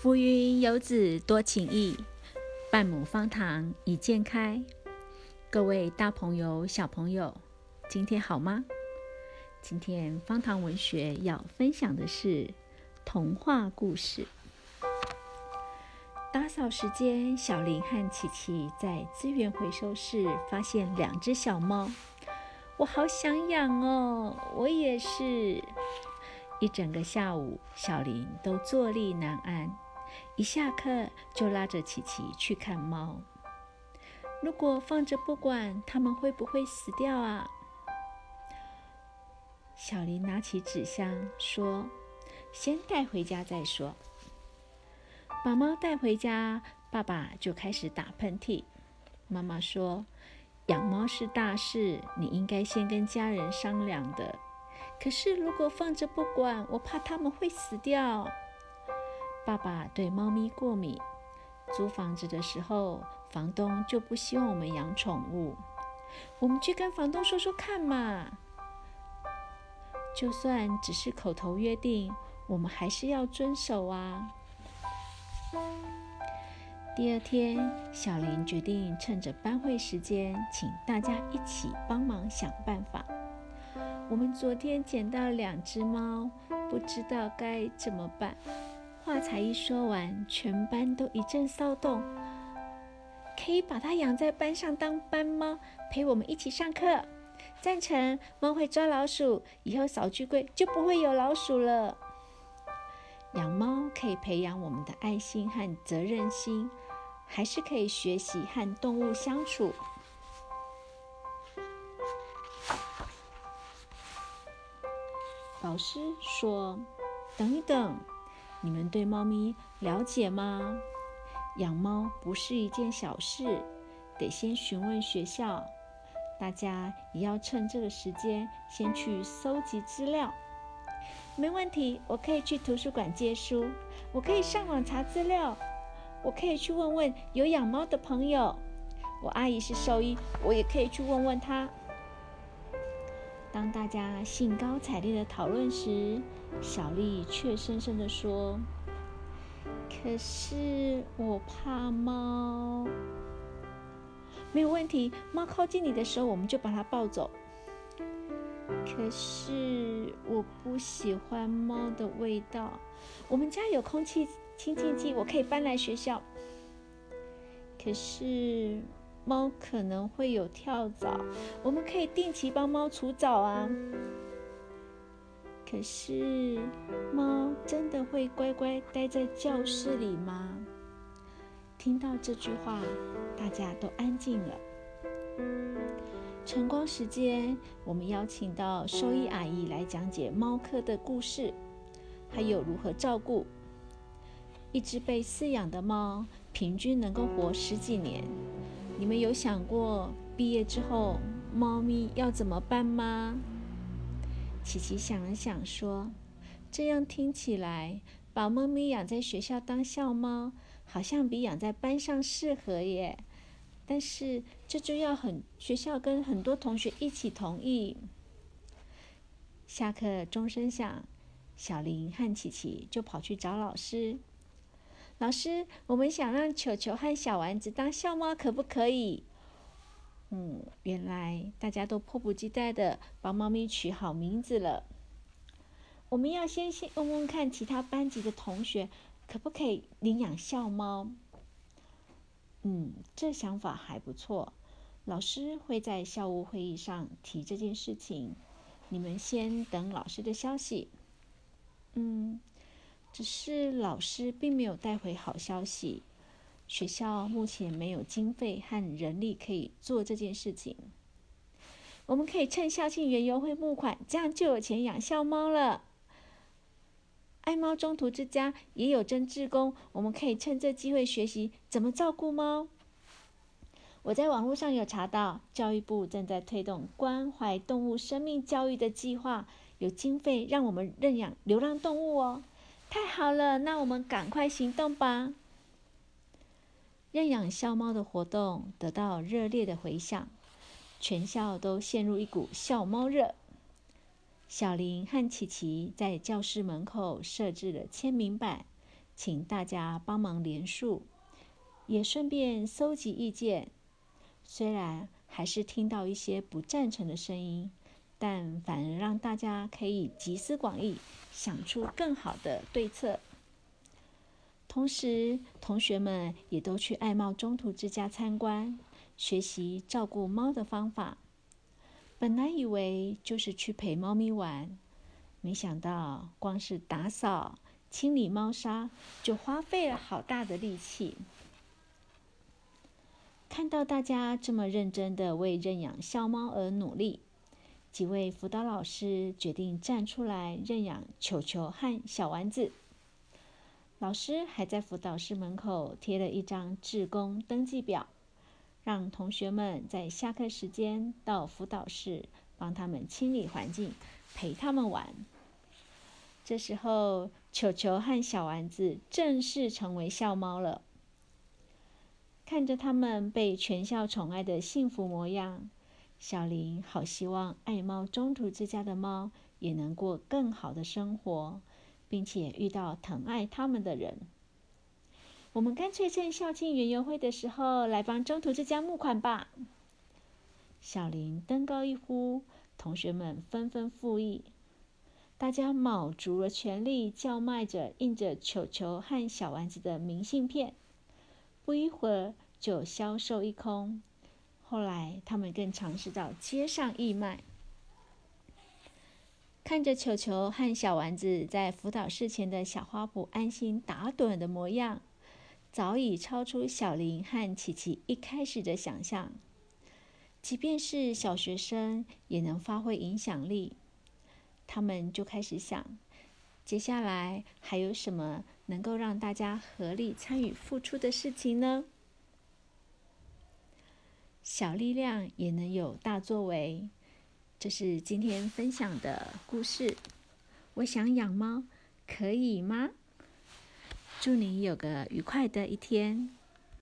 浮云游子多情意，半亩方塘一鉴开。各位大朋友、小朋友，今天好吗？今天方塘文学要分享的是童话故事。打扫时间，小林和琪琪在资源回收室发现两只小猫，我好想养哦！我也是。一整个下午，小林都坐立难安。一下课就拉着琪琪去看猫。如果放着不管，它们会不会死掉啊？小林拿起纸箱说：“先带回家再说。”把猫带回家，爸爸就开始打喷嚏。妈妈说：“养猫是大事，你应该先跟家人商量的。可是如果放着不管，我怕它们会死掉。”爸爸对猫咪过敏，租房子的时候，房东就不希望我们养宠物。我们去跟房东说说看嘛。就算只是口头约定，我们还是要遵守啊。第二天，小林决定趁着班会时间，请大家一起帮忙想办法。我们昨天捡到两只猫，不知道该怎么办。话才一说完，全班都一阵骚动。可以把它养在班上当班猫，陪我们一起上课。赞成。猫会抓老鼠，以后扫具柜就不会有老鼠了。养猫可以培养我们的爱心和责任心，还是可以学习和动物相处。老师说：“等一等。”你们对猫咪了解吗？养猫不是一件小事，得先询问学校。大家也要趁这个时间先去搜集资料。没问题，我可以去图书馆借书，我可以上网查资料，我可以去问问有养猫的朋友。我阿姨是兽医，我也可以去问问她。当大家兴高采烈的讨论时，小丽却深深的说：“可是我怕猫。”没有问题，猫靠近你的时候，我们就把它抱走。可是我不喜欢猫的味道。我们家有空气清净剂，我可以搬来学校。可是。猫可能会有跳蚤，我们可以定期帮猫除蚤啊。可是，猫真的会乖乖待在教室里吗？听到这句话，大家都安静了。晨光时间，我们邀请到兽医阿姨来讲解猫科的故事，还有如何照顾一只被饲养的猫，平均能够活十几年。你们有想过毕业之后猫咪要怎么办吗？琪琪想了想说：“这样听起来，把猫咪养在学校当校猫，好像比养在班上适合耶。但是这就要很学校跟很多同学一起同意。”下课钟声响，小林和琪琪就跑去找老师。老师，我们想让球球和小丸子当校猫，可不可以？嗯，原来大家都迫不及待的帮猫咪取好名字了。我们要先先问问看其他班级的同学，可不可以领养校猫？嗯，这想法还不错。老师会在校务会议上提这件事情，你们先等老师的消息。嗯。只是老师并没有带回好消息，学校目前没有经费和人力可以做这件事情。我们可以趁校庆园游会募款，这样就有钱养校猫了。爱猫中途之家也有真志工，我们可以趁这机会学习怎么照顾猫。我在网络上有查到，教育部正在推动关怀动物生命教育的计划，有经费让我们认养流浪动物哦。太好了，那我们赶快行动吧！认养校猫的活动得到热烈的回响，全校都陷入一股校猫热。小林和琪琪在教室门口设置了签名板，请大家帮忙连数，也顺便搜集意见。虽然还是听到一些不赞成的声音，但反而让大家可以集思广益，想出更好的对策。同时，同学们也都去爱猫中途之家参观，学习照顾猫的方法。本来以为就是去陪猫咪玩，没想到光是打扫、清理猫砂就花费了好大的力气。看到大家这么认真的为认养小猫而努力，几位辅导老师决定站出来认养球球和小丸子。老师还在辅导室门口贴了一张志工登记表，让同学们在下课时间到辅导室帮他们清理环境，陪他们玩。这时候，球球和小丸子正式成为校猫了。看着他们被全校宠爱的幸福模样，小林好希望爱猫中途之家的猫也能过更好的生活。并且遇到疼爱他们的人，我们干脆趁校庆园游会的时候来帮中途之家募款吧。小林登高一呼，同学们纷纷附议，大家卯足了全力叫卖着印着球球和小丸子的明信片，不一会儿就销售一空。后来他们更尝试到街上义卖。看着球球和小丸子在辅导室前的小花圃安心打盹的模样，早已超出小林和琪琪一开始的想象。即便是小学生也能发挥影响力，他们就开始想，接下来还有什么能够让大家合力参与付出的事情呢？小力量也能有大作为。这是今天分享的故事。我想养猫，可以吗？祝你有个愉快的一天。